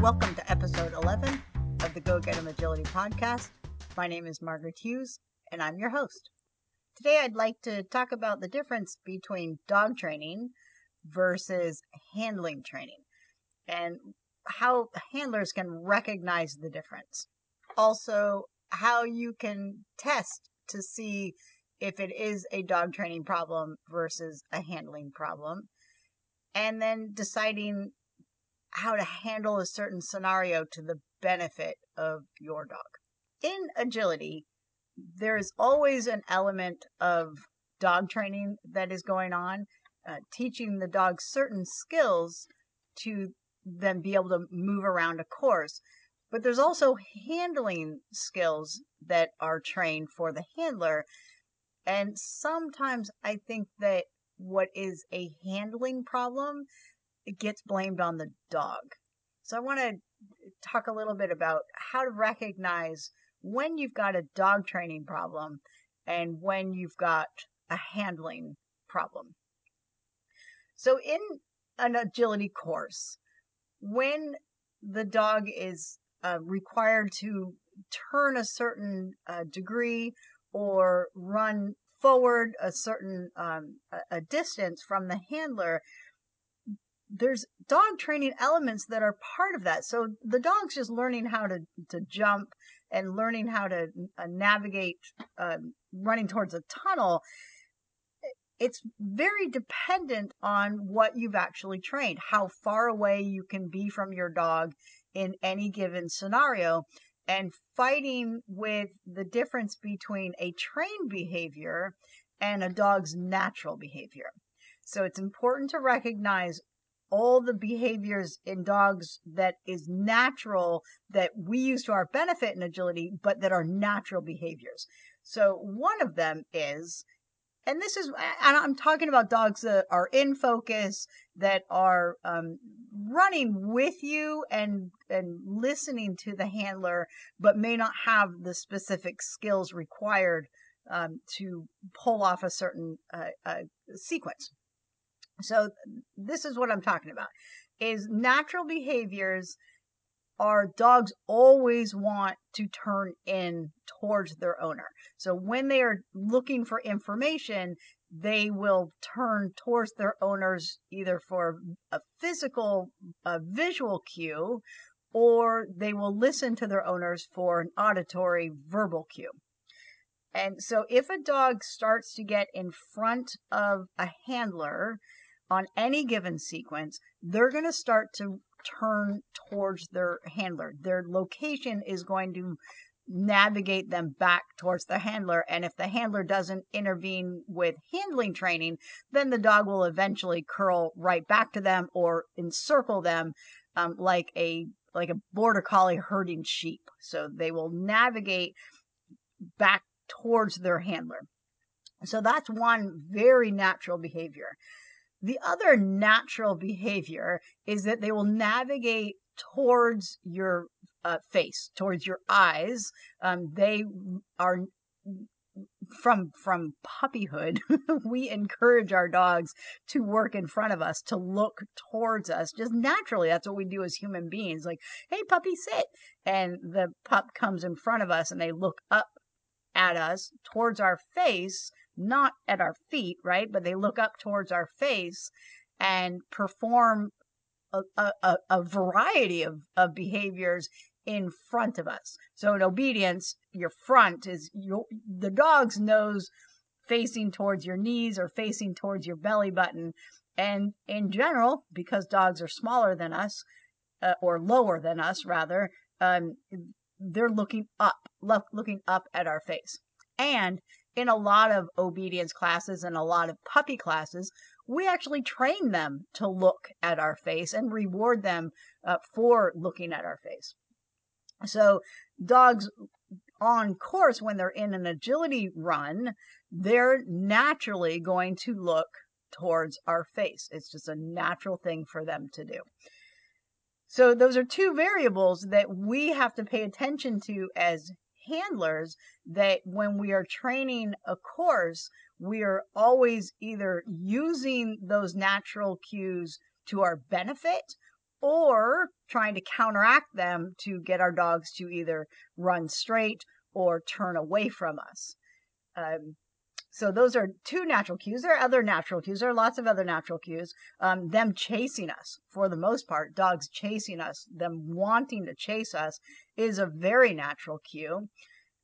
Welcome to episode 11 of the Go Get 'em Agility podcast. My name is Margaret Hughes, and I'm your host. Today, I'd like to talk about the difference between dog training versus handling training and how handlers can recognize the difference. Also, how you can test to see if it is a dog training problem versus a handling problem. And then deciding how to handle a certain scenario to the benefit of your dog. In agility, there is always an element of dog training that is going on, uh, teaching the dog certain skills to then be able to move around a course. But there's also handling skills that are trained for the handler. And sometimes I think that what is a handling problem gets blamed on the dog. So I want to talk a little bit about how to recognize when you've got a dog training problem and when you've got a handling problem. So in an agility course, when the dog is uh, required to turn a certain uh, degree or run forward a certain um, a, a distance from the handler, there's dog training elements that are part of that. So the dog's just learning how to, to jump and learning how to uh, navigate uh, running towards a tunnel. It's very dependent on what you've actually trained, how far away you can be from your dog in any given scenario, and fighting with the difference between a trained behavior and a dog's natural behavior. So it's important to recognize all the behaviors in dogs that is natural that we use to our benefit in agility, but that are natural behaviors. So one of them is, and this is, and I'm talking about dogs that are in focus, that are um, running with you and and listening to the handler, but may not have the specific skills required um, to pull off a certain uh, uh, sequence. So this is what I'm talking about is natural behaviors are dogs always want to turn in towards their owner. So when they are looking for information, they will turn towards their owners either for a physical, a visual cue, or they will listen to their owners for an auditory verbal cue. And so if a dog starts to get in front of a handler, on any given sequence, they're going to start to turn towards their handler. Their location is going to navigate them back towards the handler. And if the handler doesn't intervene with handling training, then the dog will eventually curl right back to them or encircle them um, like a like a border collie herding sheep. So they will navigate back towards their handler. So that's one very natural behavior. The other natural behavior is that they will navigate towards your uh, face, towards your eyes. Um, they are from from puppyhood we encourage our dogs to work in front of us to look towards us just naturally that's what we do as human beings like hey puppy sit and the pup comes in front of us and they look up at us towards our face not at our feet, right? But they look up towards our face and perform a, a, a variety of, of behaviors in front of us. So in obedience, your front is your, the dog's nose facing towards your knees or facing towards your belly button. And in general, because dogs are smaller than us, uh, or lower than us rather, um, they're looking up, look, looking up at our face. And in a lot of obedience classes and a lot of puppy classes, we actually train them to look at our face and reward them uh, for looking at our face. So dogs on course when they're in an agility run, they're naturally going to look towards our face. It's just a natural thing for them to do. So those are two variables that we have to pay attention to as handlers that when we are training a course, we are always either using those natural cues to our benefit or trying to counteract them to get our dogs to either run straight or turn away from us. Um, so those are two natural cues. There are other natural cues. There are lots of other natural cues. Um, them chasing us, for the most part, dogs chasing us, them wanting to chase us, is a very natural cue.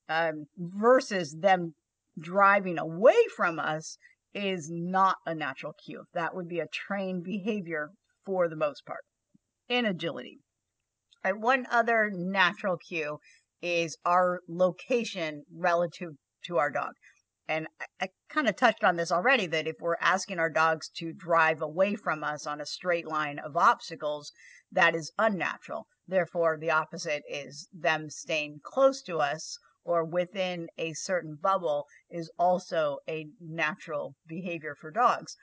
Um, versus them driving away from us is not a natural cue. That would be a trained behavior for the most part in agility. And one other natural cue is our location relative to our dog. And I, I kind of touched on this already that if we're asking our dogs to drive away from us on a straight line of obstacles, that is unnatural. Therefore, the opposite is them staying close to us or within a certain bubble is also a natural behavior for dogs.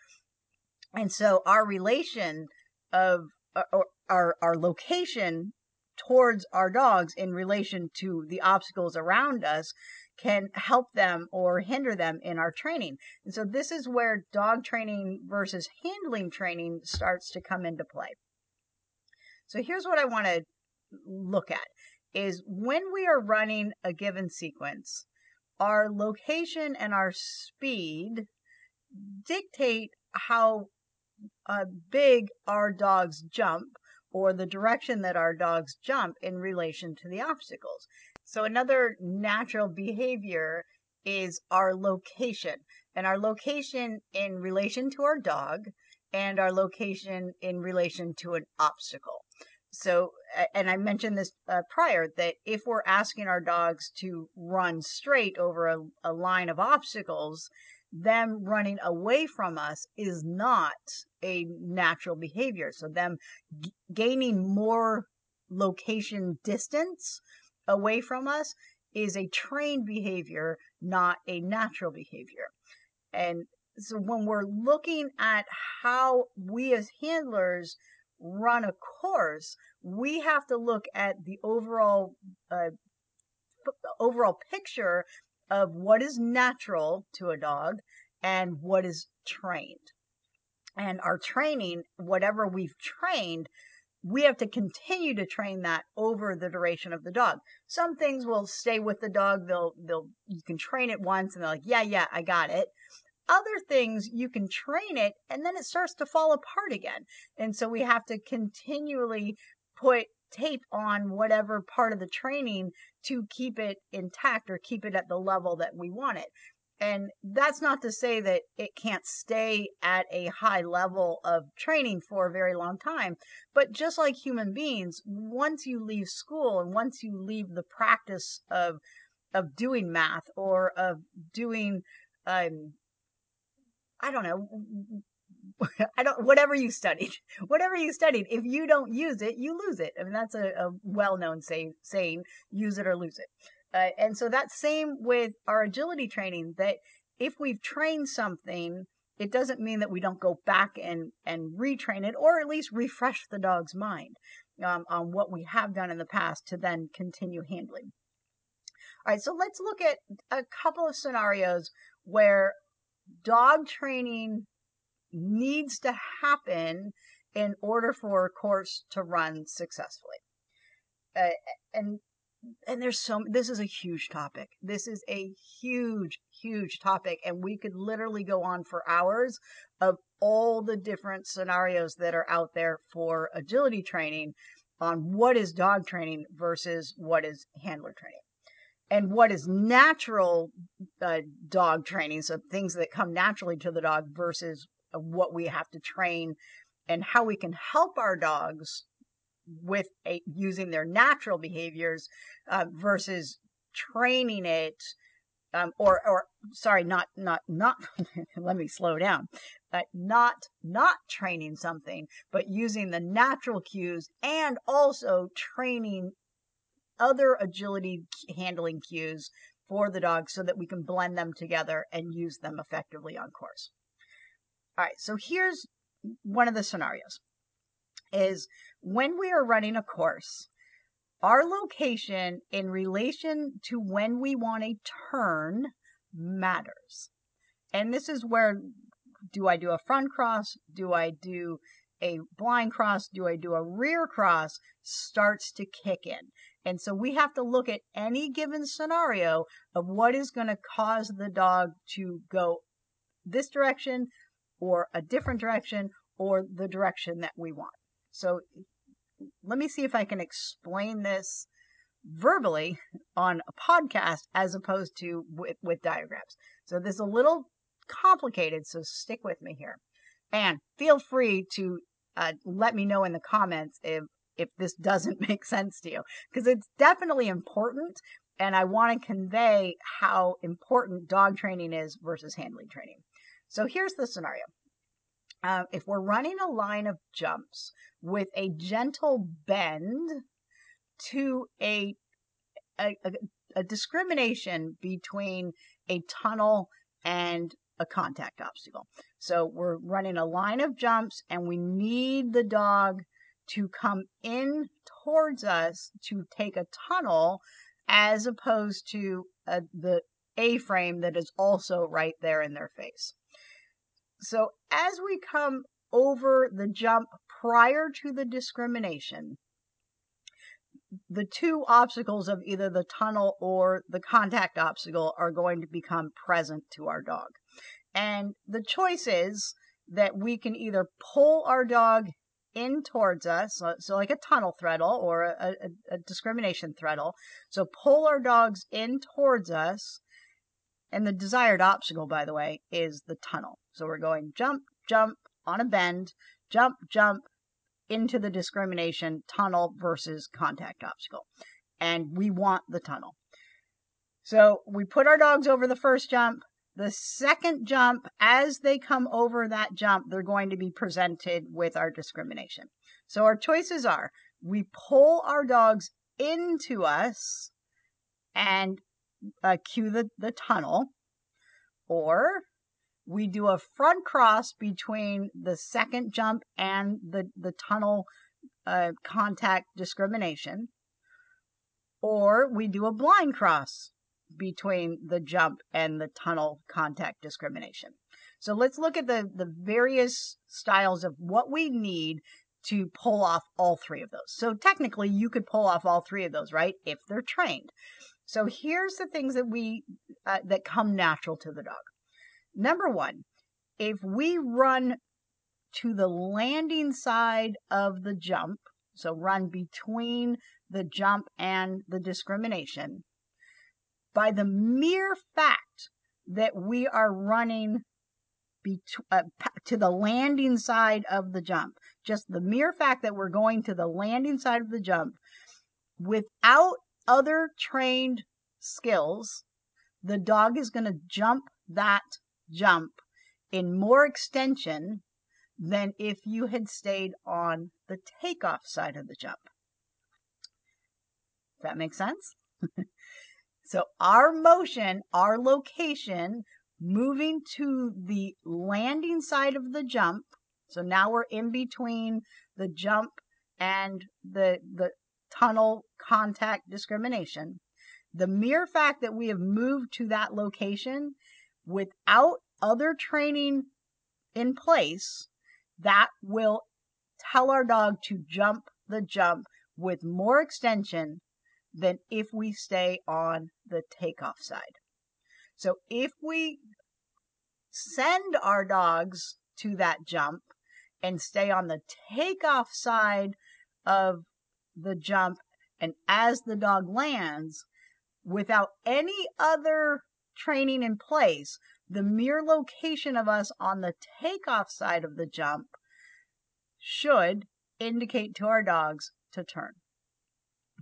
And so our relation of uh, our, our location towards our dogs in relation to the obstacles around us can help them or hinder them in our training. And so this is where dog training versus handling training starts to come into play. So here's what I want to look at is when we are running a given sequence, our location and our speed dictate how uh, big our dogs jump or the direction that our dogs jump in relation to the obstacles. So another natural behavior is our location and our location in relation to our dog and our location in relation to an obstacle. So, and I mentioned this uh, prior that if we're asking our dogs to run straight over a, a line of obstacles, them running away from us is not a natural behavior. So them g- gaining more location distance away from us is a trained behavior, not a natural behavior. And so when we're looking at how we as handlers run a course, we have to look at the overall uh, overall picture of what is natural to a dog and what is trained. And our training, whatever we've trained, we have to continue to train that over the duration of the dog. Some things will stay with the dog. They'll, they'll, you can train it once and they're like, yeah, yeah, I got it. Other things you can train it and then it starts to fall apart again. And so we have to continually put tape on whatever part of the training to keep it intact or keep it at the level that we want it. And that's not to say that it can't stay at a high level of training for a very long time. But just like human beings, once you leave school and once you leave the practice of of doing math or of doing um I don't know I don't, whatever you studied, whatever you studied, if you don't use it, you lose it. I mean, that's a, a well known say, saying, use it or lose it. Uh, and so that same with our agility training that if we've trained something, it doesn't mean that we don't go back and, and retrain it or at least refresh the dog's mind um, on what we have done in the past to then continue handling. All right, so let's look at a couple of scenarios where dog training needs to happen in order for a course to run successfully. Uh, and and there's so this is a huge topic. This is a huge huge topic and we could literally go on for hours of all the different scenarios that are out there for agility training on what is dog training versus what is handler training and what is natural uh, dog training so things that come naturally to the dog versus what we have to train and how we can help our dogs with a, using their natural behaviors uh, versus training it um, or or sorry not not not let me slow down uh, not not training something but using the natural cues and also training other agility handling cues for the dog so that we can blend them together and use them effectively on course. All right, so here's one of the scenarios is when we are running a course, our location in relation to when we want a turn matters. And this is where do I do a front cross? Do I do a blind cross? Do I do a rear cross? Starts to kick in. And so we have to look at any given scenario of what is going to cause the dog to go this direction or a different direction or the direction that we want. So let me see if I can explain this verbally on a podcast as opposed to with, with diagrams. So this is a little complicated, so stick with me here. And feel free to uh, let me know in the comments if if this doesn't make sense to you because it's definitely important and I want to convey how important dog training is versus handling training. So here's the scenario. Uh, if we're running a line of jumps with a gentle bend to a, a, a, a discrimination between a tunnel and a contact obstacle. So we're running a line of jumps and we need the dog to come in towards us to take a tunnel as opposed to uh, the A frame that is also right there in their face. So as we come over the jump prior to the discrimination, the two obstacles of either the tunnel or the contact obstacle are going to become present to our dog. And the choice is that we can either pull our dog in towards us, so, so like a tunnel threadle or a, a, a discrimination threadle. So pull our dogs in towards us. And the desired obstacle, by the way, is the tunnel. So we're going jump, jump on a bend, jump, jump into the discrimination tunnel versus contact obstacle. And we want the tunnel. So we put our dogs over the first jump. The second jump, as they come over that jump, they're going to be presented with our discrimination. So our choices are we pull our dogs into us and uh, cue the, the tunnel, or we do a front cross between the second jump and the, the tunnel uh, contact discrimination, or we do a blind cross between the jump and the tunnel contact discrimination. So let's look at the, the various styles of what we need to pull off all three of those. So technically you could pull off all three of those, right? If they're trained. So here's the things that we, uh, that come natural to the dog. Number one, if we run to the landing side of the jump, so run between the jump and the discrimination, by the mere fact that we are running uh, to the landing side of the jump, just the mere fact that we're going to the landing side of the jump without other trained skills, the dog is going to jump that jump in more extension than if you had stayed on the takeoff side of the jump. Does that make sense? So our motion, our location, moving to the landing side of the jump. So now we're in between the jump and the, the tunnel contact discrimination. The mere fact that we have moved to that location without other training in place, that will tell our dog to jump the jump with more extension than if we stay on the takeoff side. So if we send our dogs to that jump and stay on the takeoff side of the jump, and as the dog lands, without any other training in place, the mere location of us on the takeoff side of the jump should indicate to our dogs to turn.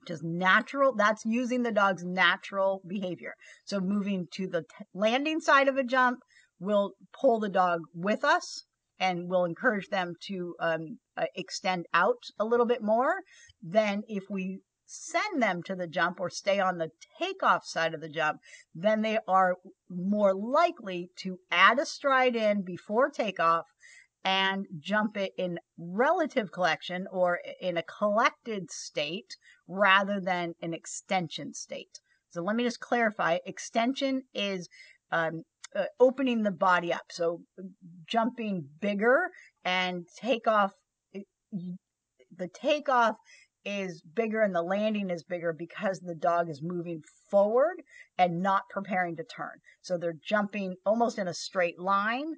Just natural that's using the dog's natural behavior. So moving to the landing side of a jump will pull the dog with us and will encourage them to um, uh, extend out a little bit more than if we send them to the jump or stay on the takeoff side of the jump, then they are more likely to add a stride in before takeoff and jump it in relative collection or in a collected state rather than an extension state. So let me just clarify. Extension is um, uh, opening the body up. So jumping bigger and take off the takeoff is bigger and the landing is bigger because the dog is moving forward and not preparing to turn. So they're jumping almost in a straight line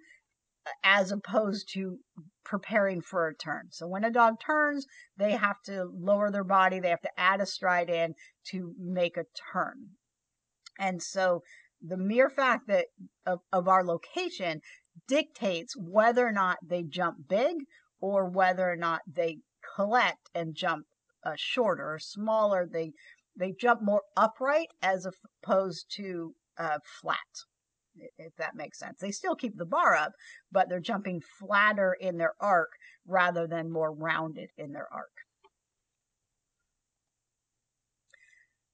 as opposed to preparing for a turn. So when a dog turns, they have to lower their body, they have to add a stride in to make a turn. And so the mere fact that of, of our location dictates whether or not they jump big or whether or not they collect and jump uh, shorter or smaller. They they jump more upright as opposed to uh, flat, if that makes sense. They still keep the bar up, but they're jumping flatter in their arc rather than more rounded in their arc.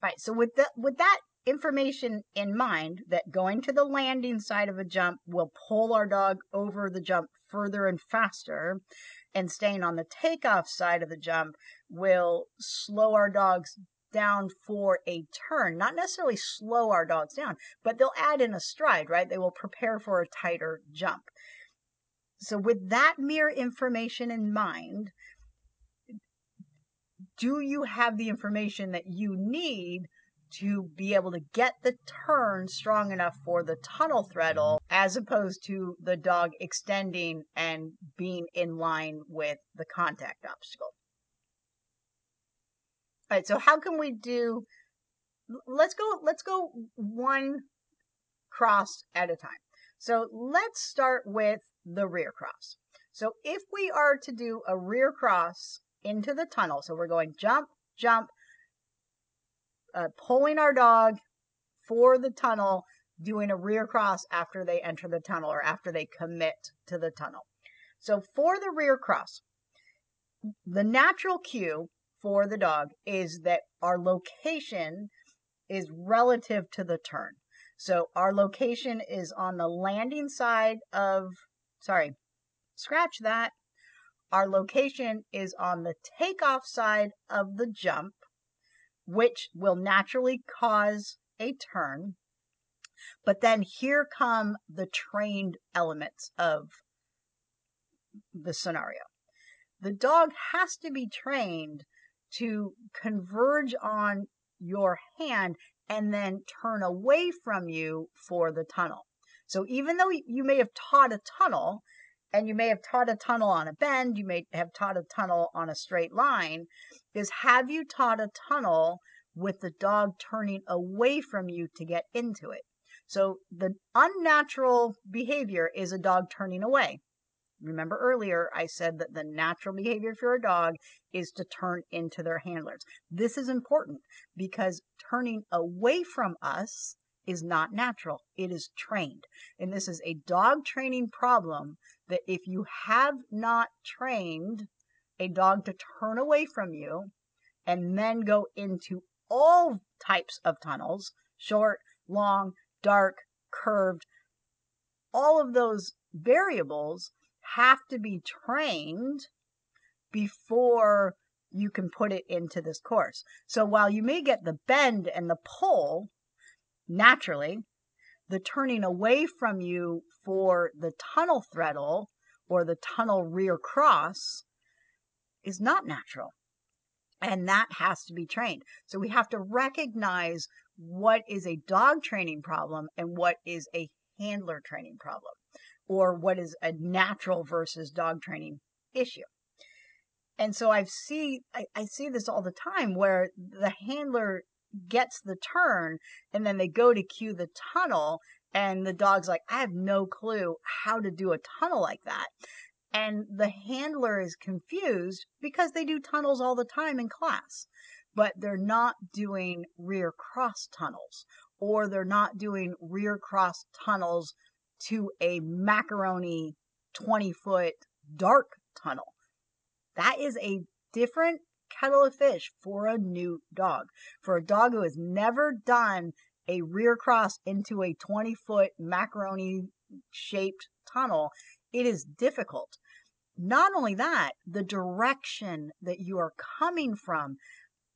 Right. So with that with that information in mind that going to the landing side of a jump will pull our dog over the jump further and faster and staying on the takeoff side of the jump will slow our dogs down for a turn. Not necessarily slow our dogs down, but they'll add in a stride, right? They will prepare for a tighter jump. So, with that mere information in mind, do you have the information that you need to be able to get the turn strong enough for the tunnel threadle as opposed to the dog extending and being in line with the contact obstacle. All right, so how can we do let's go let's go one cross at a time. So let's start with the rear cross. So if we are to do a rear cross into the tunnel, so we're going jump, jump, uh, pulling our dog for the tunnel, doing a rear cross after they enter the tunnel or after they commit to the tunnel. So for the rear cross, the natural cue for the dog is that our location is relative to the turn. So our location is on the landing side of, sorry, scratch that. Our location is on the takeoff side of the jump which will naturally cause a turn. But then here come the trained elements of the scenario. The dog has to be trained to converge on your hand and then turn away from you for the tunnel. So even though you may have taught a tunnel, and you may have taught a tunnel on a bend, you may have taught a tunnel on a straight line, is have you taught a tunnel with the dog turning away from you to get into it? So the unnatural behavior is a dog turning away. Remember earlier, I said that the natural behavior for a dog is to turn into their handlers. This is important because turning away from us is not natural. It is trained. And this is a dog training problem that if you have not trained a dog to turn away from you and then go into all types of tunnels, short, long, dark, curved, all of those variables have to be trained before you can put it into this course. So while you may get the bend and the pull naturally, the turning away from you for the tunnel threadle or the tunnel rear cross is not natural. And that has to be trained. So we have to recognize what is a dog training problem and what is a handler training problem or what is a natural versus dog training issue. And so I see I, I see this all the time where the handler gets the turn and then they go to cue the tunnel and the dog's like, I have no clue how to do a tunnel like that. And the handler is confused because they do tunnels all the time in class, but they're not doing rear cross tunnels or they're not doing rear cross tunnels to a macaroni 20 foot dark tunnel. That is a different kettle of fish for a new dog. For a dog who has never done a rear cross into a 20 foot macaroni shaped tunnel, it is difficult. Not only that, the direction that you are coming from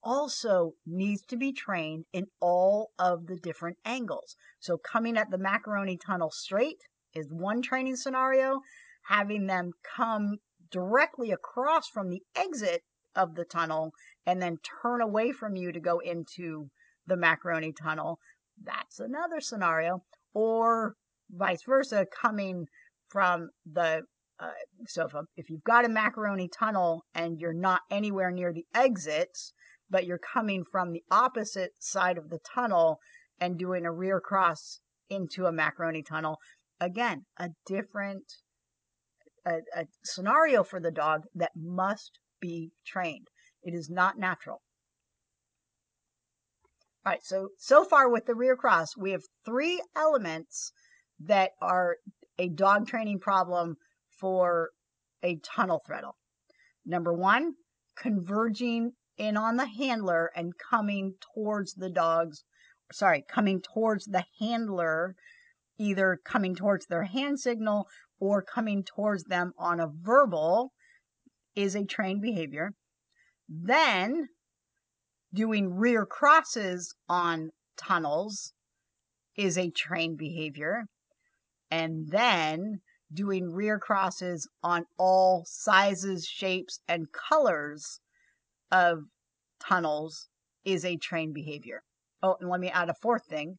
also needs to be trained in all of the different angles. So coming at the macaroni tunnel straight is one training scenario. Having them come directly across from the exit of the tunnel and then turn away from you to go into the macaroni tunnel, that's another scenario. Or vice versa, coming from the uh, so if, a, if you've got a macaroni tunnel and you're not anywhere near the exits, but you're coming from the opposite side of the tunnel and doing a rear cross into a macaroni tunnel, again, a different a, a scenario for the dog that must be trained. It is not natural. All right, so so far with the rear cross, we have three elements that are a dog training problem for a tunnel threadle. Number one, converging in on the handler and coming towards the dogs, sorry, coming towards the handler, either coming towards their hand signal or coming towards them on a verbal is a trained behavior. Then doing rear crosses on tunnels is a trained behavior. And then doing rear crosses on all sizes, shapes, and colors of tunnels is a trained behavior. Oh, and let me add a fourth thing.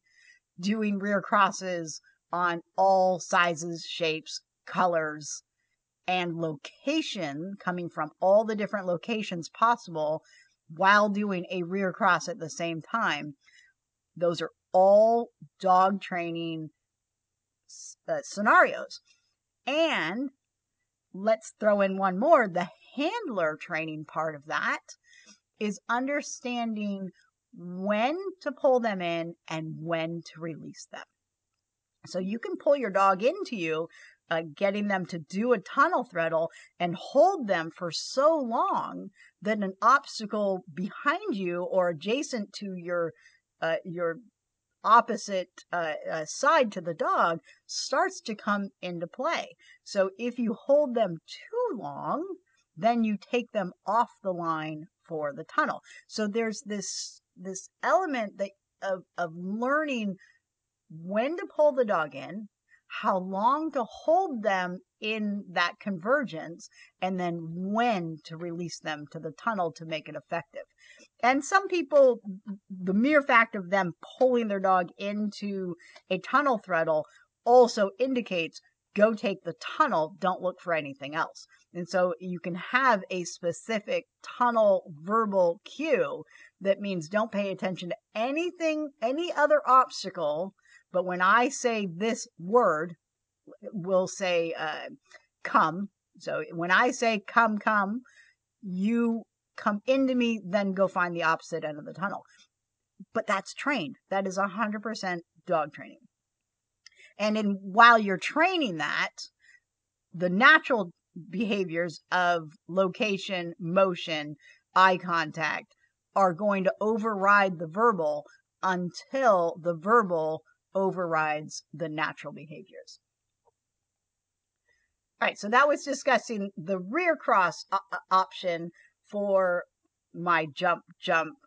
Doing rear crosses on all sizes, shapes, colors, and location coming from all the different locations possible while doing a rear cross at the same time. Those are all dog training uh, scenarios. And let's throw in one more the handler training part of that is understanding when to pull them in and when to release them. So you can pull your dog into you, uh, getting them to do a tunnel threadle and hold them for so long that an obstacle behind you or adjacent to your uh, your opposite uh, uh, side to the dog starts to come into play. So if you hold them too long, then you take them off the line for the tunnel. So there's this this element that of of learning when to pull the dog in, how long to hold them in that convergence, and then when to release them to the tunnel to make it effective. And some people, the mere fact of them pulling their dog into a tunnel threadle also indicates go take the tunnel, don't look for anything else. And so you can have a specific tunnel verbal cue that means don't pay attention to anything, any other obstacle but when I say this word, we'll say uh, come. So when I say come, come, you come into me, then go find the opposite end of the tunnel. But that's trained. That is 100% dog training. And in while you're training that, the natural behaviors of location, motion, eye contact are going to override the verbal until the verbal overrides the natural behaviors. All right, so that was discussing the rear cross uh, uh, option for my jump jump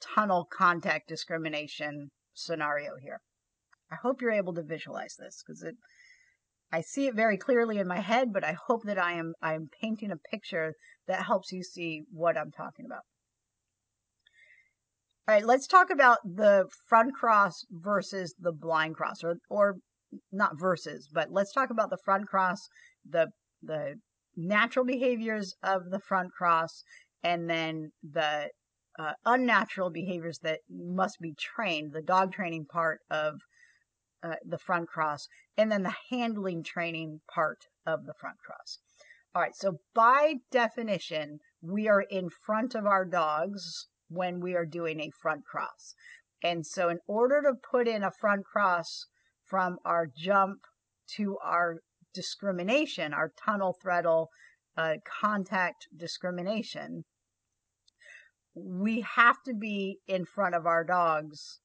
tunnel contact discrimination scenario here. I hope you're able to visualize this because it I see it very clearly in my head, but I hope that I am I am painting a picture that helps you see what I'm talking about. All right, let's talk about the front cross versus the blind cross, or or not versus, but let's talk about the front cross, the the natural behaviors of the front cross, and then the uh, unnatural behaviors that must be trained, the dog training part of uh, the front cross, and then the handling training part of the front cross. All right, so by definition, we are in front of our dogs when we are doing a front cross. And so in order to put in a front cross from our jump to our discrimination, our tunnel threadle uh, contact discrimination, we have to be in front of our dogs.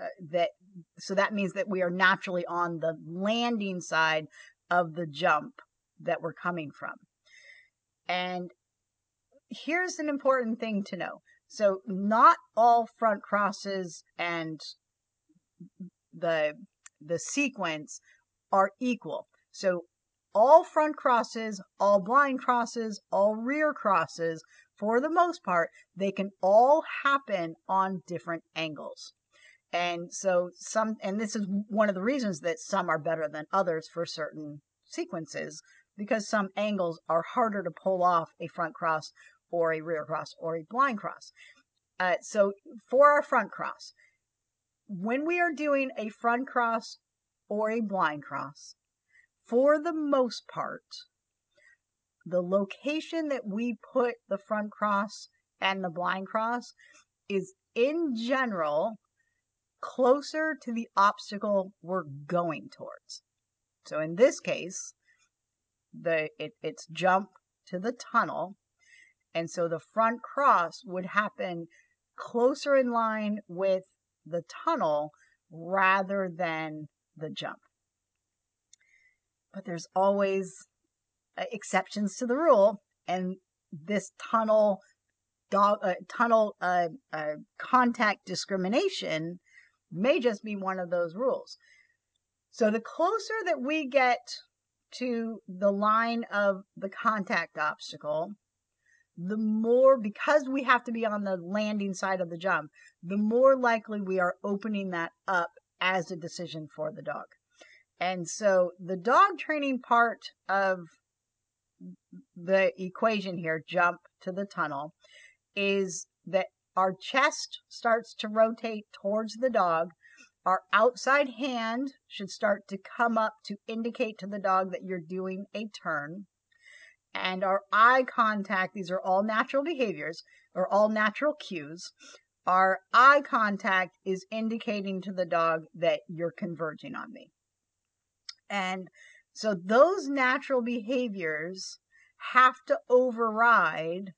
Uh, that so that means that we are naturally on the landing side of the jump that we're coming from. And here's an important thing to know. So not all front crosses and the the sequence are equal. So all front crosses, all blind crosses, all rear crosses, for the most part, they can all happen on different angles. And so some, and this is one of the reasons that some are better than others for certain sequences, because some angles are harder to pull off a front cross or a rear cross or a blind cross. Uh, so for our front cross, when we are doing a front cross or a blind cross, for the most part, the location that we put the front cross and the blind cross is in general closer to the obstacle we're going towards. So in this case, the it, it's jump to the tunnel. And so the front cross would happen closer in line with the tunnel rather than the jump. But there's always uh, exceptions to the rule, and this tunnel dog uh, tunnel uh, uh, contact discrimination may just be one of those rules. So the closer that we get to the line of the contact obstacle, the more, because we have to be on the landing side of the jump, the more likely we are opening that up as a decision for the dog. And so the dog training part of the equation here, jump to the tunnel, is that our chest starts to rotate towards the dog. Our outside hand should start to come up to indicate to the dog that you're doing a turn. And our eye contact, these are all natural behaviors or all natural cues. Our eye contact is indicating to the dog that you're converging on me. And so those natural behaviors have to override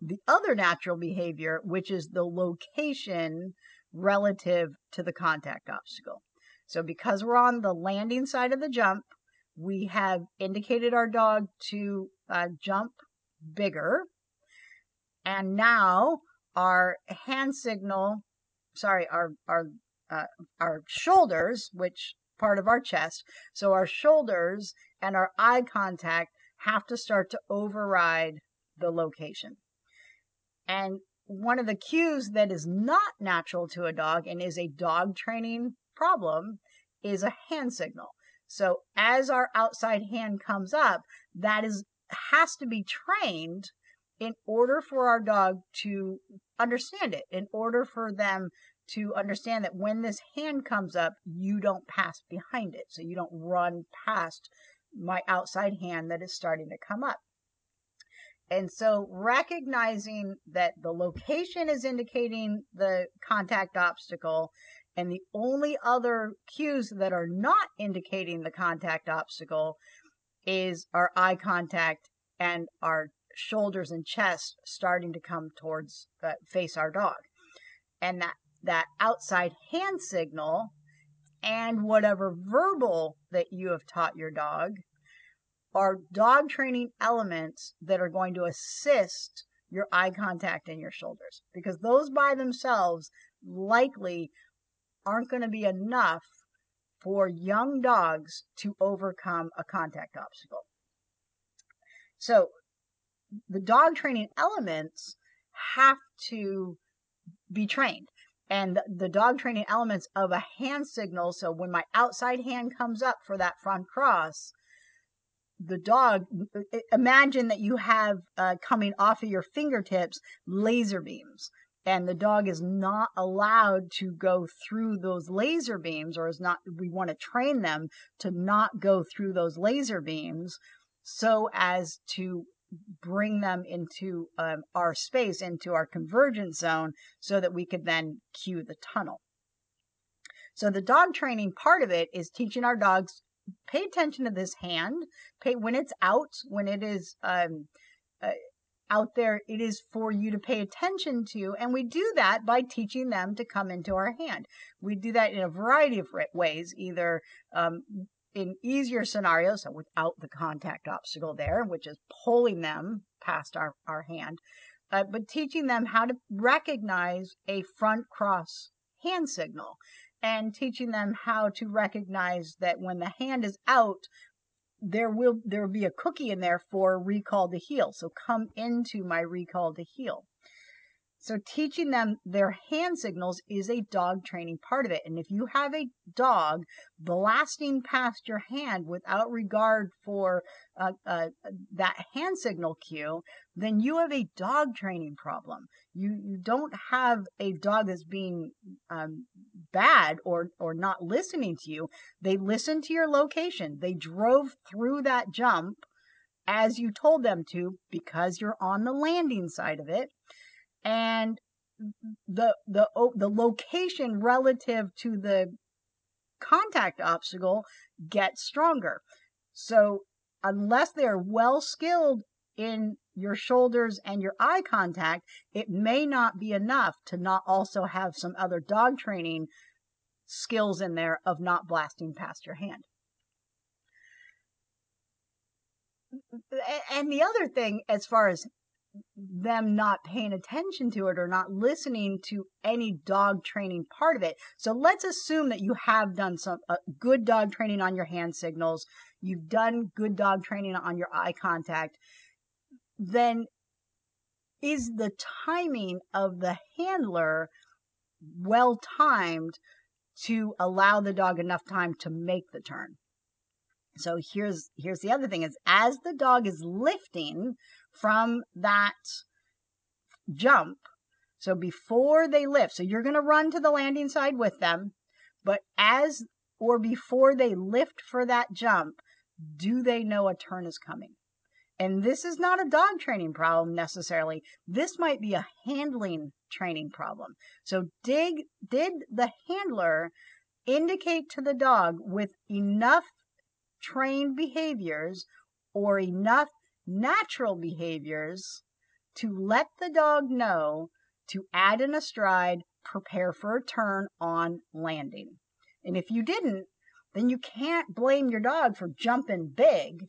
the other natural behavior, which is the location relative to the contact obstacle. So because we're on the landing side of the jump, we have indicated our dog to uh, jump bigger. And now our hand signal, sorry, our, our, uh, our shoulders, which part of our chest. So our shoulders and our eye contact have to start to override the location. And one of the cues that is not natural to a dog and is a dog training problem is a hand signal. So as our outside hand comes up, that is has to be trained in order for our dog to understand it, in order for them to understand that when this hand comes up, you don't pass behind it. So you don't run past my outside hand that is starting to come up. And so recognizing that the location is indicating the contact obstacle and the only other cues that are not indicating the contact obstacle is our eye contact and our shoulders and chest starting to come towards uh, face our dog. And that that outside hand signal and whatever verbal that you have taught your dog are dog training elements that are going to assist your eye contact and your shoulders because those by themselves likely aren't going to be enough for young dogs to overcome a contact obstacle. So the dog training elements have to be trained and the dog training elements of a hand signal. So when my outside hand comes up for that front cross, the dog, imagine that you have uh, coming off of your fingertips laser beams and the dog is not allowed to go through those laser beams or is not we want to train them to not go through those laser beams so as to bring them into um, our space, into our convergence zone, so that we could then cue the tunnel. So the dog training part of it is teaching our dogs pay attention to this hand. Pay when it's out, when it is um, uh, out there, it is for you to pay attention to, and we do that by teaching them to come into our hand. We do that in a variety of ways, either um, in easier scenarios, so without the contact obstacle there, which is pulling them past our, our hand, uh, but teaching them how to recognize a front cross hand signal and teaching them how to recognize that when the hand is out, there will there will be a cookie in there for recall to heel. So come into my recall to heel. So teaching them their hand signals is a dog training part of it. And if you have a dog blasting past your hand without regard for uh, uh, that hand signal cue, then you have a dog training problem. You you don't have a dog that's being um, bad or or not listening to you. They listened to your location. They drove through that jump as you told them to because you're on the landing side of it and the the the location relative to the contact obstacle gets stronger. So unless they're well skilled in your shoulders and your eye contact, it may not be enough to not also have some other dog training skills in there of not blasting past your hand. And the other thing, as far as them not paying attention to it or not listening to any dog training part of it. So let's assume that you have done some uh, good dog training on your hand signals. You've done good dog training on your eye contact. Then is the timing of the handler well timed to allow the dog enough time to make the turn? So here's here's the other thing is as the dog is lifting from that jump. So before they lift, so you're going to run to the landing side with them, but as or before they lift for that jump, do they know a turn is coming? And this is not a dog training problem necessarily. This might be a handling training problem. So dig, did the handler indicate to the dog with enough trained behaviors or enough natural behaviors to let the dog know to add in a stride, prepare for a turn on landing. And if you didn't, then you can't blame your dog for jumping big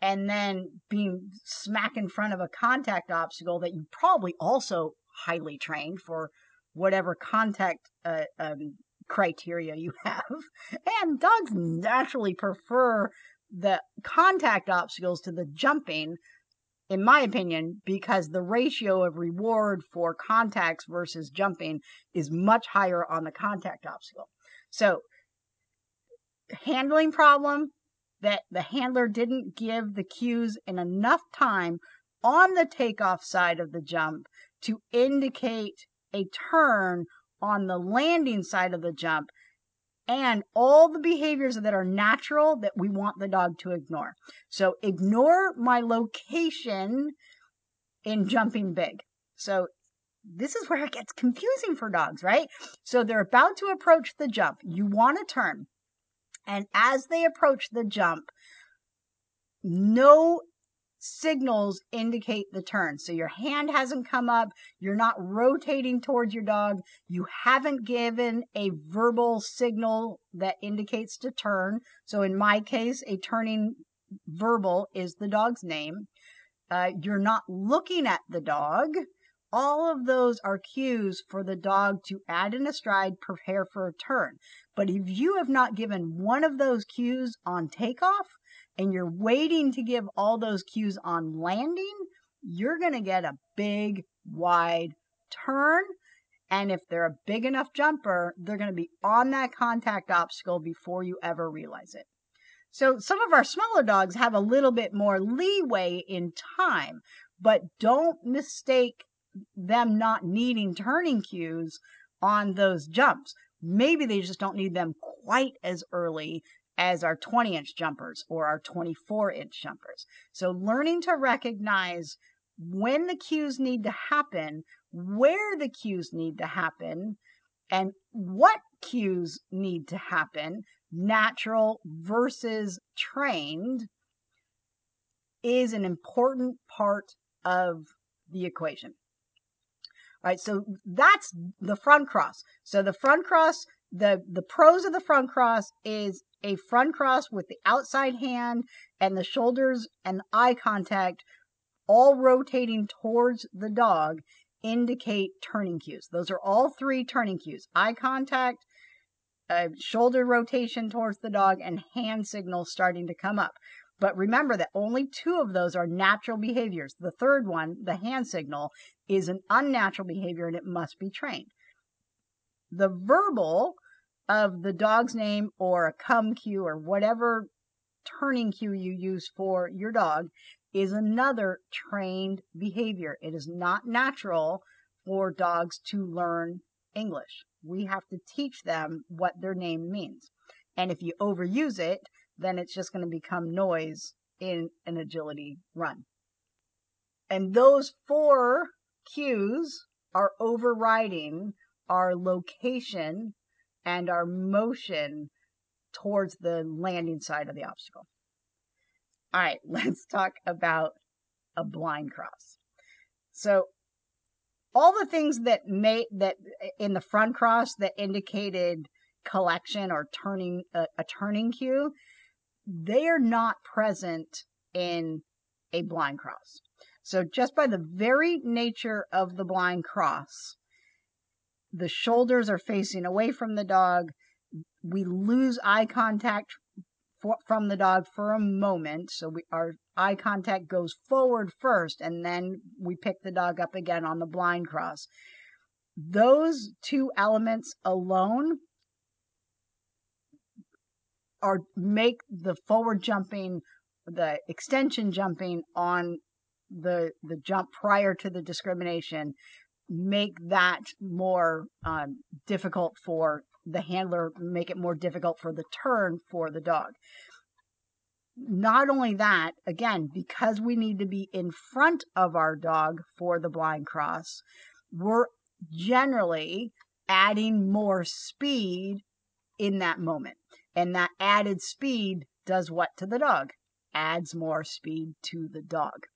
and then being smack in front of a contact obstacle that you probably also highly trained for whatever contact uh, um, criteria you have. And dogs naturally prefer the contact obstacles to the jumping, in my opinion, because the ratio of reward for contacts versus jumping is much higher on the contact obstacle. So, handling problem that the handler didn't give the cues in enough time on the takeoff side of the jump to indicate a turn on the landing side of the jump and all the behaviors that are natural that we want the dog to ignore. So ignore my location in jumping big. So this is where it gets confusing for dogs, right? So they're about to approach the jump. You want to turn. And as they approach the jump, no signals indicate the turn. So your hand hasn't come up, you're not rotating towards your dog, you haven't given a verbal signal that indicates to turn. So in my case, a turning verbal is the dog's name. Uh, you're not looking at the dog. All of those are cues for the dog to add in a stride, prepare for a turn. But if you have not given one of those cues on takeoff, and you're waiting to give all those cues on landing, you're going to get a big, wide turn. And if they're a big enough jumper, they're going to be on that contact obstacle before you ever realize it. So some of our smaller dogs have a little bit more leeway in time, but don't mistake them not needing turning cues on those jumps. Maybe they just don't need them quite as early as our 20 inch jumpers or our 24 inch jumpers. So learning to recognize when the cues need to happen, where the cues need to happen, and what cues need to happen, natural versus trained, is an important part of the equation. All right, so that's the front cross. So the front cross, the the pros of the front cross is a front cross with the outside hand and the shoulders and eye contact all rotating towards the dog indicate turning cues. Those are all three turning cues eye contact, uh, shoulder rotation towards the dog, and hand signals starting to come up. But remember that only two of those are natural behaviors. The third one, the hand signal, is an unnatural behavior and it must be trained. The verbal of the dog's name or a come cue or whatever turning cue you use for your dog is another trained behavior. It is not natural for dogs to learn English. We have to teach them what their name means. And if you overuse it, then it's just going to become noise in an agility run. And those four cues are overriding our location and our motion towards the landing side of the obstacle. All right, let's talk about a blind cross. So all the things that made that in the front cross that indicated collection or turning a, a turning cue, they are not present in a blind cross. So just by the very nature of the blind cross, the shoulders are facing away from the dog. We lose eye contact for, from the dog for a moment. So we, our eye contact goes forward first, and then we pick the dog up again on the blind cross. Those two elements alone are make the forward jumping, the extension jumping on the the jump prior to the discrimination make that more um, difficult for the handler, make it more difficult for the turn for the dog. Not only that, again, because we need to be in front of our dog for the blind cross, we're generally adding more speed in that moment. And that added speed does what to the dog? Adds more speed to the dog.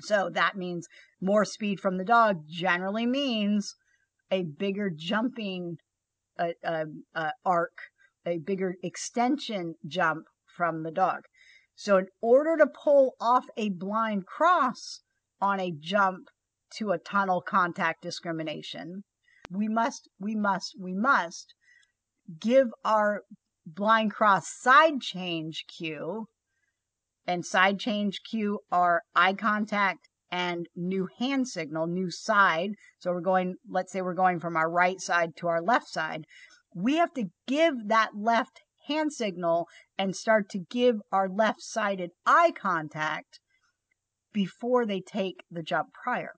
So that means more speed from the dog generally means a bigger jumping uh, uh, uh, arc, a bigger extension jump from the dog. So in order to pull off a blind cross on a jump to a tunnel contact discrimination, we must, we must, we must give our blind cross side change cue and side change cue are eye contact and new hand signal, new side. So we're going, let's say we're going from our right side to our left side. We have to give that left hand signal and start to give our left sided eye contact before they take the jump prior.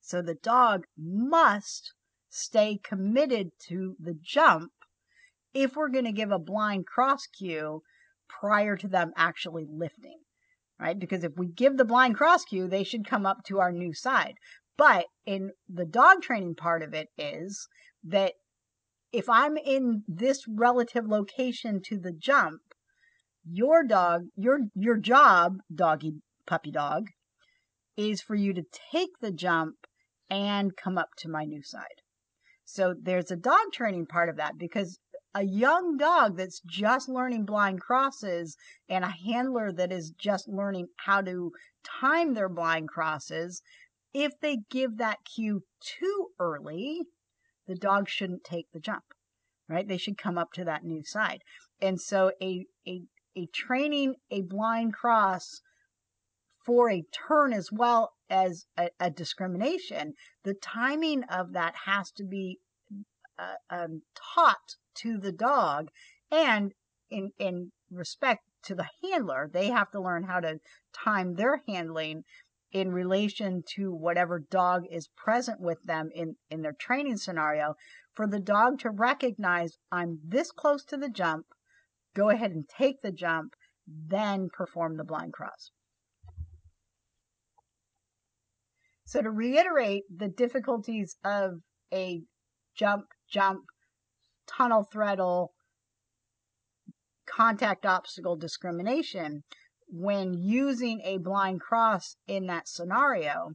So the dog must stay committed to the jump if we're going to give a blind cross cue prior to them actually lifting, right? Because if we give the blind cross cue, they should come up to our new side. But in the dog training part of it is that if I'm in this relative location to the jump, your dog, your your job, doggy puppy dog, is for you to take the jump and come up to my new side. So there's a dog training part of that because a young dog that's just learning blind crosses and a handler that is just learning how to time their blind crosses, if they give that cue too early, the dog shouldn't take the jump, right? They should come up to that new side. And so a, a, a training a blind cross for a turn as well as a, a discrimination, the timing of that has to be uh, um, taught to the dog. And in in respect to the handler they have to learn how to time their handling in relation to whatever dog is present with them in in their training scenario. For the dog to recognize i'm this close to the jump go ahead and take the jump then perform the blind cross. So to reiterate the difficulties of a jump jump tunnel threadle contact obstacle discrimination when using a blind cross in that scenario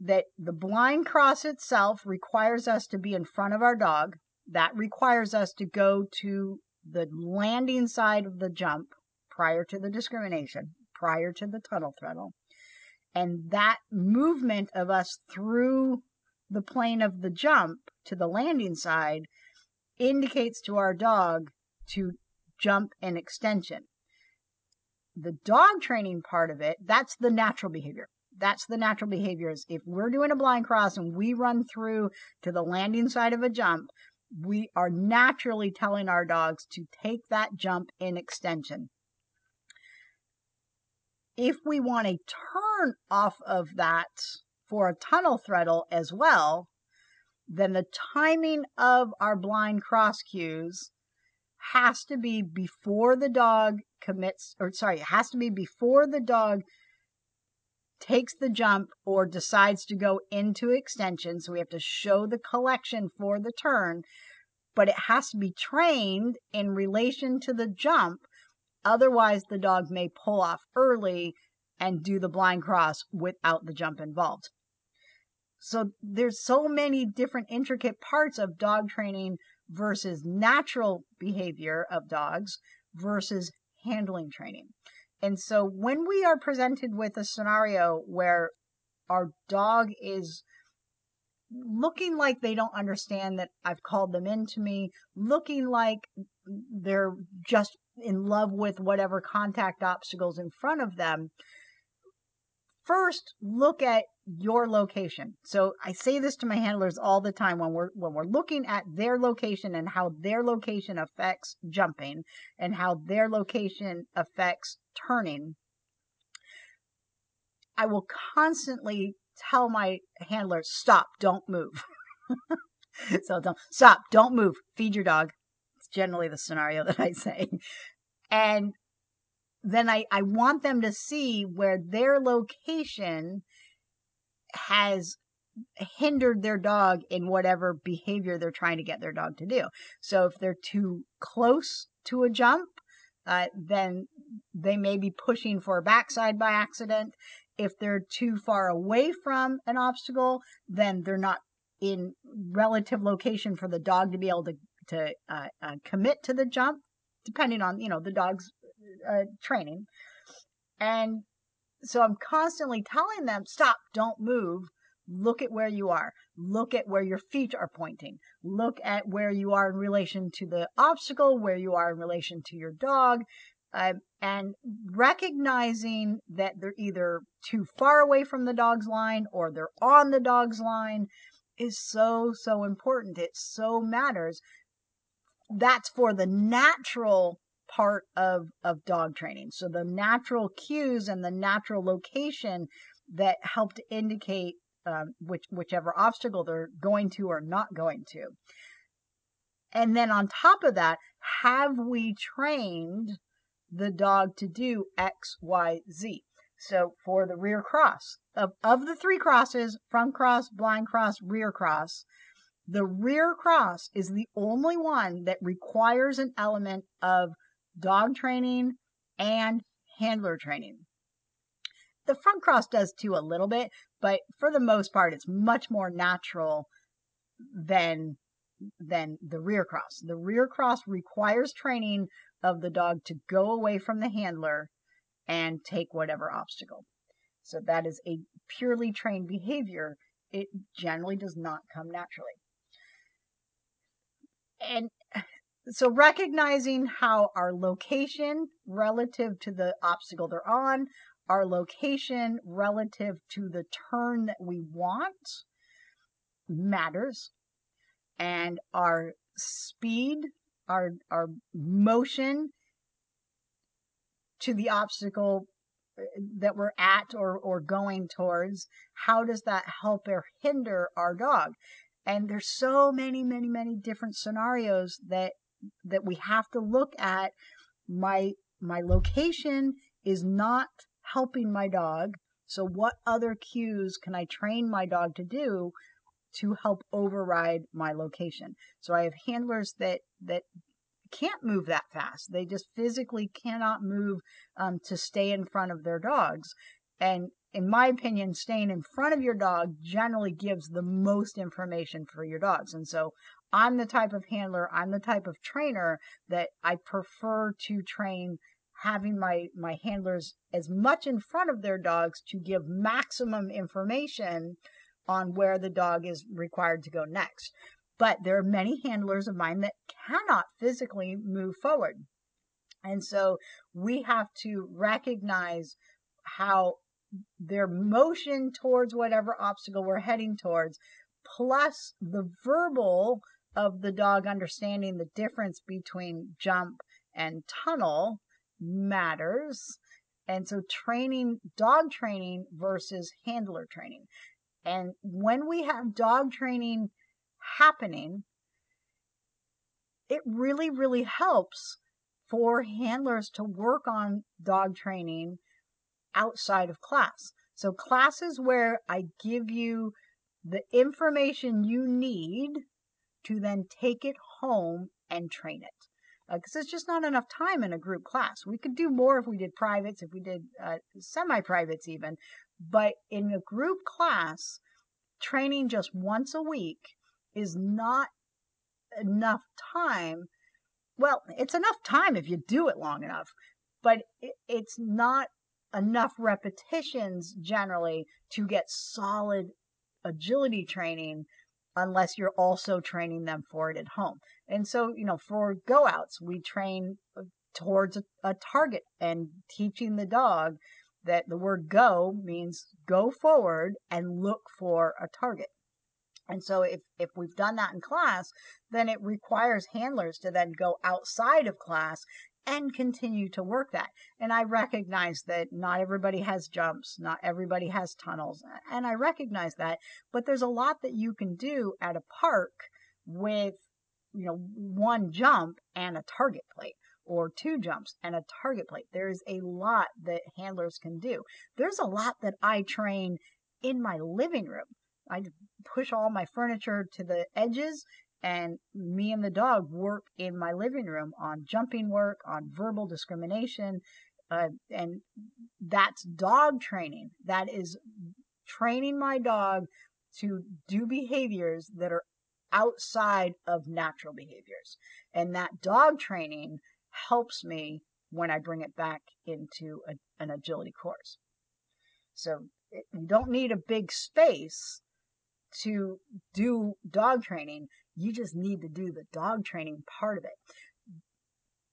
that the blind cross itself requires us to be in front of our dog. That requires us to go to the landing side of the jump prior to the discrimination prior to the tunnel threadle and that movement of us through the plane of the jump to the landing side indicates to our dog to jump and extension. The dog training part of it, that's the natural behavior. That's the natural behaviors. If we're doing a blind cross and we run through to the landing side of a jump, we are naturally telling our dogs to take that jump in extension. If we want to turn off of that for a tunnel threadle as well, then the timing of our blind cross cues has to be before the dog commits, or sorry, it has to be before the dog takes the jump or decides to go into extension. So we have to show the collection for the turn, but it has to be trained in relation to the jump. Otherwise, the dog may pull off early and do the blind cross without the jump involved. So there's so many different intricate parts of dog training versus natural behavior of dogs versus handling training. And so when we are presented with a scenario where our dog is looking like they don't understand that I've called them into me, looking like they're just in love with whatever contact obstacles in front of them, first look at your location. So I say this to my handlers all the time when we're when we're looking at their location and how their location affects jumping and how their location affects turning. I will constantly tell my handlers, stop, don't move. so don't stop, don't move, feed your dog. It's generally the scenario that I say. And then I, I want them to see where their location has hindered their dog in whatever behavior they're trying to get their dog to do. So if they're too close to a jump, uh, then they may be pushing for a backside by accident. If they're too far away from an obstacle, then they're not in relative location for the dog to be able to to uh, uh, commit to the jump, depending on you know the dog's uh, training. And so I'm constantly telling them, stop, don't move. Look at where you are. Look at where your feet are pointing. Look at where you are in relation to the obstacle, where you are in relation to your dog, uh, and recognizing that they're either too far away from the dog's line or they're on the dog's line is so, so important. It so matters. That's for the natural part of, of dog training. So the natural cues and the natural location that help to indicate um, which whichever obstacle they're going to or not going to. And then on top of that, have we trained the dog to do X, Y, Z? So for the rear cross, of, of the three crosses, front cross, blind cross, rear cross, the rear cross is the only one that requires an element of dog training and handler training. The front cross does too a little bit, but for the most part, it's much more natural than than the rear cross. The rear cross requires training of the dog to go away from the handler and take whatever obstacle. So that is a purely trained behavior. It generally does not come naturally. And so recognizing how our location relative to the obstacle they're on, our location relative to the turn that we want matters and our speed, our, our motion to the obstacle uh, that we're at or, or going towards, how does that help or hinder our dog? And there's so many, many, many different scenarios that that we have to look at my my location is not helping my dog so what other cues can i train my dog to do to help override my location? So i have handlers that that can't move that fast. They just physically cannot move um, to stay in front of their dogs. And in my opinion, staying in front of your dog generally gives the most information for your dogs. And so I'm the type of handler, I'm the type of trainer that I prefer to train having my, my handlers as much in front of their dogs to give maximum information on where the dog is required to go next. But there are many handlers of mine that cannot physically move forward. And so we have to recognize how their motion towards whatever obstacle we're heading towards, plus the verbal of the dog understanding the difference between jump and tunnel matters. And so training, dog training versus handler training. And when we have dog training happening, it really, really helps for handlers to work on dog training outside of class. So classes where I give you the information you need to then take it home and train it. Because uh, it's just not enough time in a group class. We could do more if we did privates, if we did uh, semi privates, even. But in a group class, training just once a week is not enough time. Well, it's enough time if you do it long enough, but it's not enough repetitions generally to get solid agility training unless you're also training them for it at home. And so, you know, for go outs, we train uh, towards a, a, target and teaching the dog that the word go means go forward and look for a target. And so if, if we've done that in class, then it requires handlers to then go outside of class and continue to work that. And I recognize that not everybody has jumps, not everybody has tunnels, and I recognize that, but there's a lot that you can do at a park with, you know, one jump and a target plate or two jumps and a target plate. There's a lot that handlers can do. There's a lot that I train in my living room. I push all my furniture to the edges and me and the dog work in my living room on jumping work, on verbal discrimination, uh, and that's dog training. That is training my dog to do behaviors that are outside of natural behaviors. And that dog training helps me when I bring it back into a, an agility course. So you don't need a big space to do dog training. You just need to do the dog training part of it.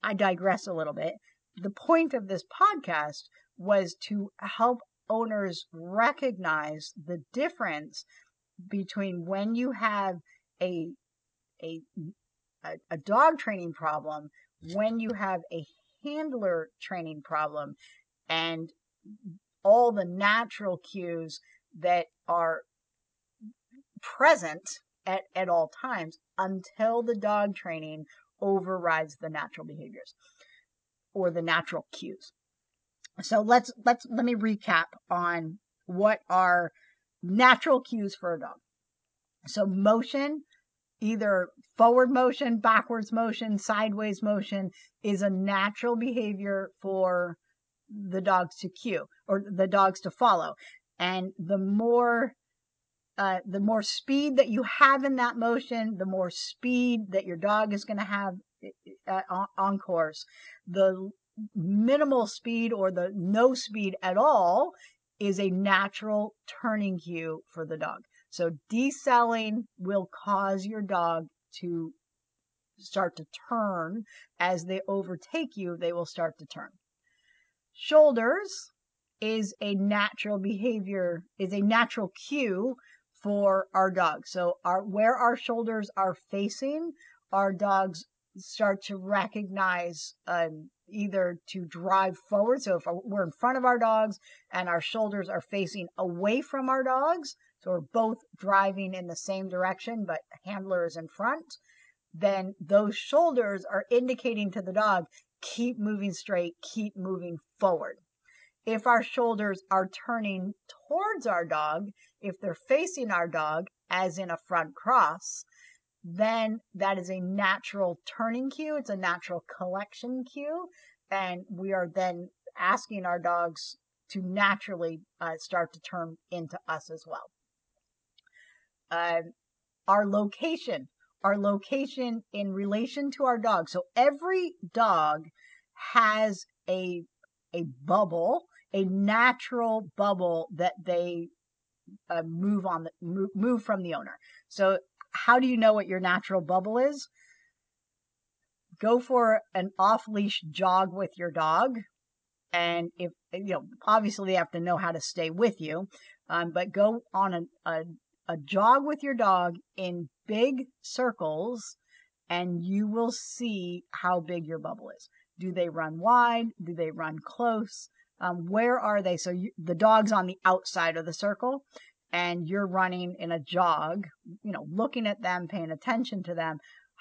I digress a little bit. The point of this podcast was to help owners recognize the difference between when you have a a a, dog training problem, when you have a handler training problem, and all the natural cues that are present at, at all times until the dog training overrides the natural behaviors or the natural cues. So let's let's let me recap on what are natural cues for a dog. So motion, either forward motion, backwards motion, sideways motion is a natural behavior for the dogs to cue or the dogs to follow. And the more uh, the more speed that you have in that motion, the more speed that your dog is going to have uh, on, course. The minimal speed or the no speed at all is a natural turning cue for the dog. So decelling will cause your dog to start to turn as they overtake you, they will start to turn. Shoulders is a natural behavior, is a natural cue for our dogs. So our where our shoulders are facing, our dogs start to recognize um, either to drive forward. So if we're in front of our dogs and our shoulders are facing away from our dogs, so we're both driving in the same direction, but the handler is in front, then those shoulders are indicating to the dog, keep moving straight, keep moving forward if our shoulders are turning towards our dog, if they're facing our dog, as in a front cross, then that is a natural turning cue. It's a natural collection cue. And we are then asking our dogs to naturally uh, start to turn into us as well. Uh, our location, our location in relation to our dog. So every dog has a a bubble a natural bubble that they uh, move on the move, move from the owner. So how do you know what your natural bubble is? go for an off leash jog with your dog. And if, you know, obviously they have to know how to stay with you, um, but go on a, a, a jog with your dog in big circles and you will see how big your bubble is. Do they run wide? Do they run close? Um, where are they? So you, the dog's on the outside of the circle and you're running in a jog, you know, looking at them, paying attention to them.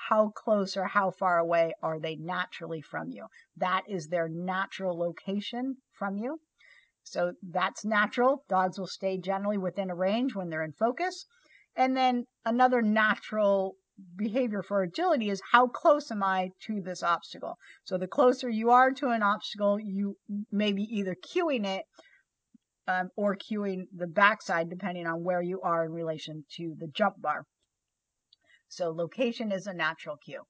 How close or how far away are they naturally from you? That is their natural location from you. So that's natural. Dogs will stay generally within a range when they're in focus. And then another natural behavior for agility is how close am I to this obstacle? So the closer you are to an obstacle, you may be either cueing it um, or cueing the backside, depending on where you are in relation to the jump bar. So location is a natural cue.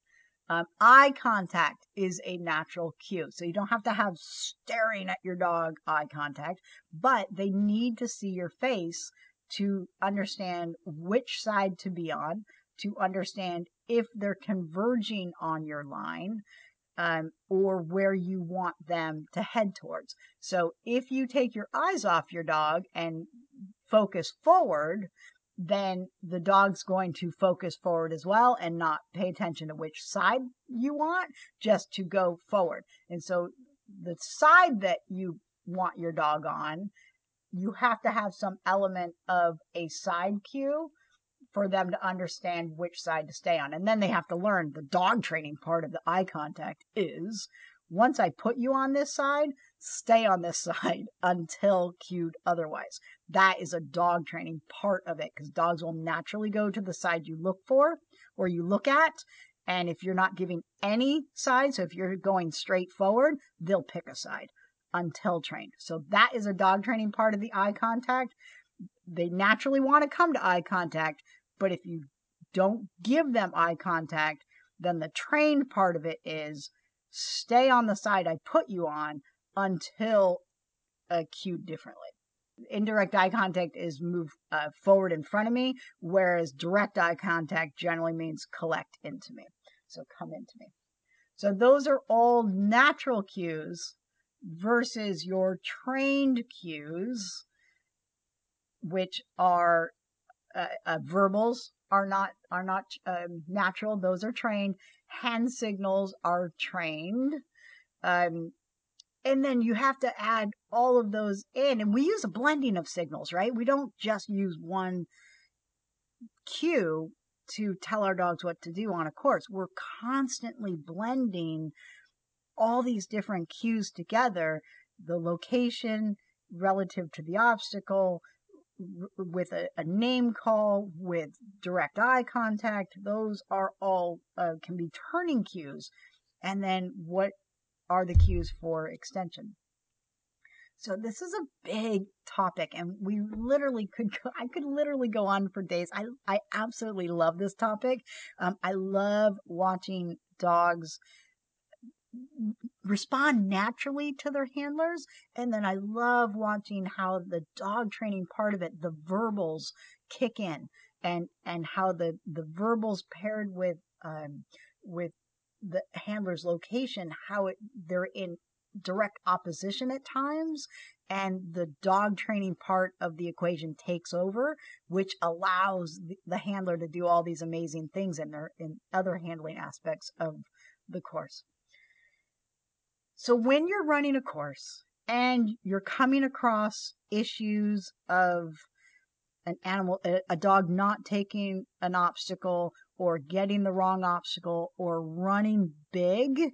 Um, eye contact is a natural cue. So you don't have to have staring at your dog eye contact, but they need to see your face to understand which side to be on, to understand if they're converging on your line um, or where you want them to head towards. So if you take your eyes off your dog and focus forward, then the dog's going to focus forward as well and not pay attention to which side you want, just to go forward. And so the side that you want your dog on, you have to have some element of a side cue for them to understand which side to stay on. And then they have to learn the dog training part of the eye contact is once I put you on this side, stay on this side until cued otherwise. That is a dog training part of it because dogs will naturally go to the side you look for or you look at. And if you're not giving any side, so if you're going straight forward, they'll pick a side until trained. So that is a dog training part of the eye contact. They naturally want to come to eye contact, but if you don't give them eye contact, then the trained part of it is stay on the side I put you on until uh, cued differently. Indirect eye contact is move uh, forward in front of me, whereas direct eye contact generally means collect into me. So come into me. So those are all natural cues versus your trained cues, which are uh, uh, verbals are not are not um, natural; those are trained. Hand signals are trained, um, and then you have to add all of those in. And we use a blending of signals, right? We don't just use one cue to tell our dogs what to do on a course. We're constantly blending all these different cues together the location relative to the obstacle, with a, a, name call, with direct eye contact. Those are all uh, can be turning cues. And then what are the cues for extension? So this is a big topic and we literally could go, I could literally go on for days. I, I absolutely love this topic. Um, I love watching dogs respond naturally to their handlers. And then I love watching how the dog training part of it, the verbals kick in and, and how the, the verbals paired with, um, with the handler's location, how it, they're in direct opposition at times and the dog training part of the equation takes over which allows the, handler to do all these amazing things in their in other handling aspects of the course so when you're running a course and you're coming across issues of an animal, a dog not taking an obstacle or getting the wrong obstacle or running big,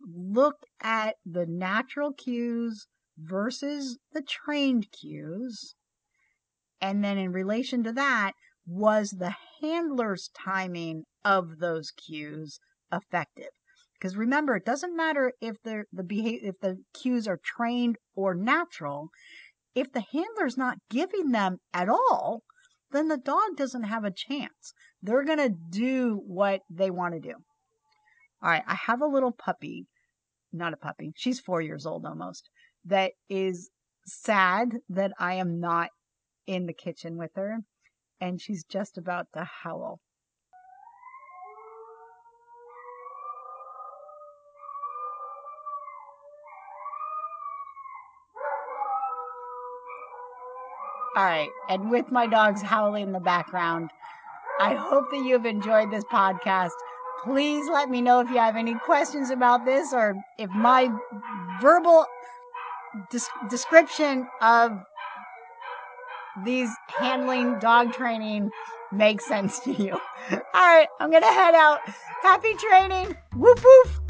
look at the natural cues versus the trained cues. And then in relation to that, was the handler's timing of those cues effective? Because remember, it doesn't matter if the the behavior, if the cues are trained or natural. If the handler's not giving them at all, then the dog doesn't have a chance. They're gonna do what they want to do. All right, I have a little puppy, not a puppy. She's four years old almost. That is sad that I am not in the kitchen with her, and she's just about to howl. All right. And with my dogs howling in the background, I hope that you've enjoyed this podcast. Please let me know if you have any questions about this or if my verbal des- description of these handling dog training makes sense to you. All right, I'm going to head out. Happy training. Woof woof.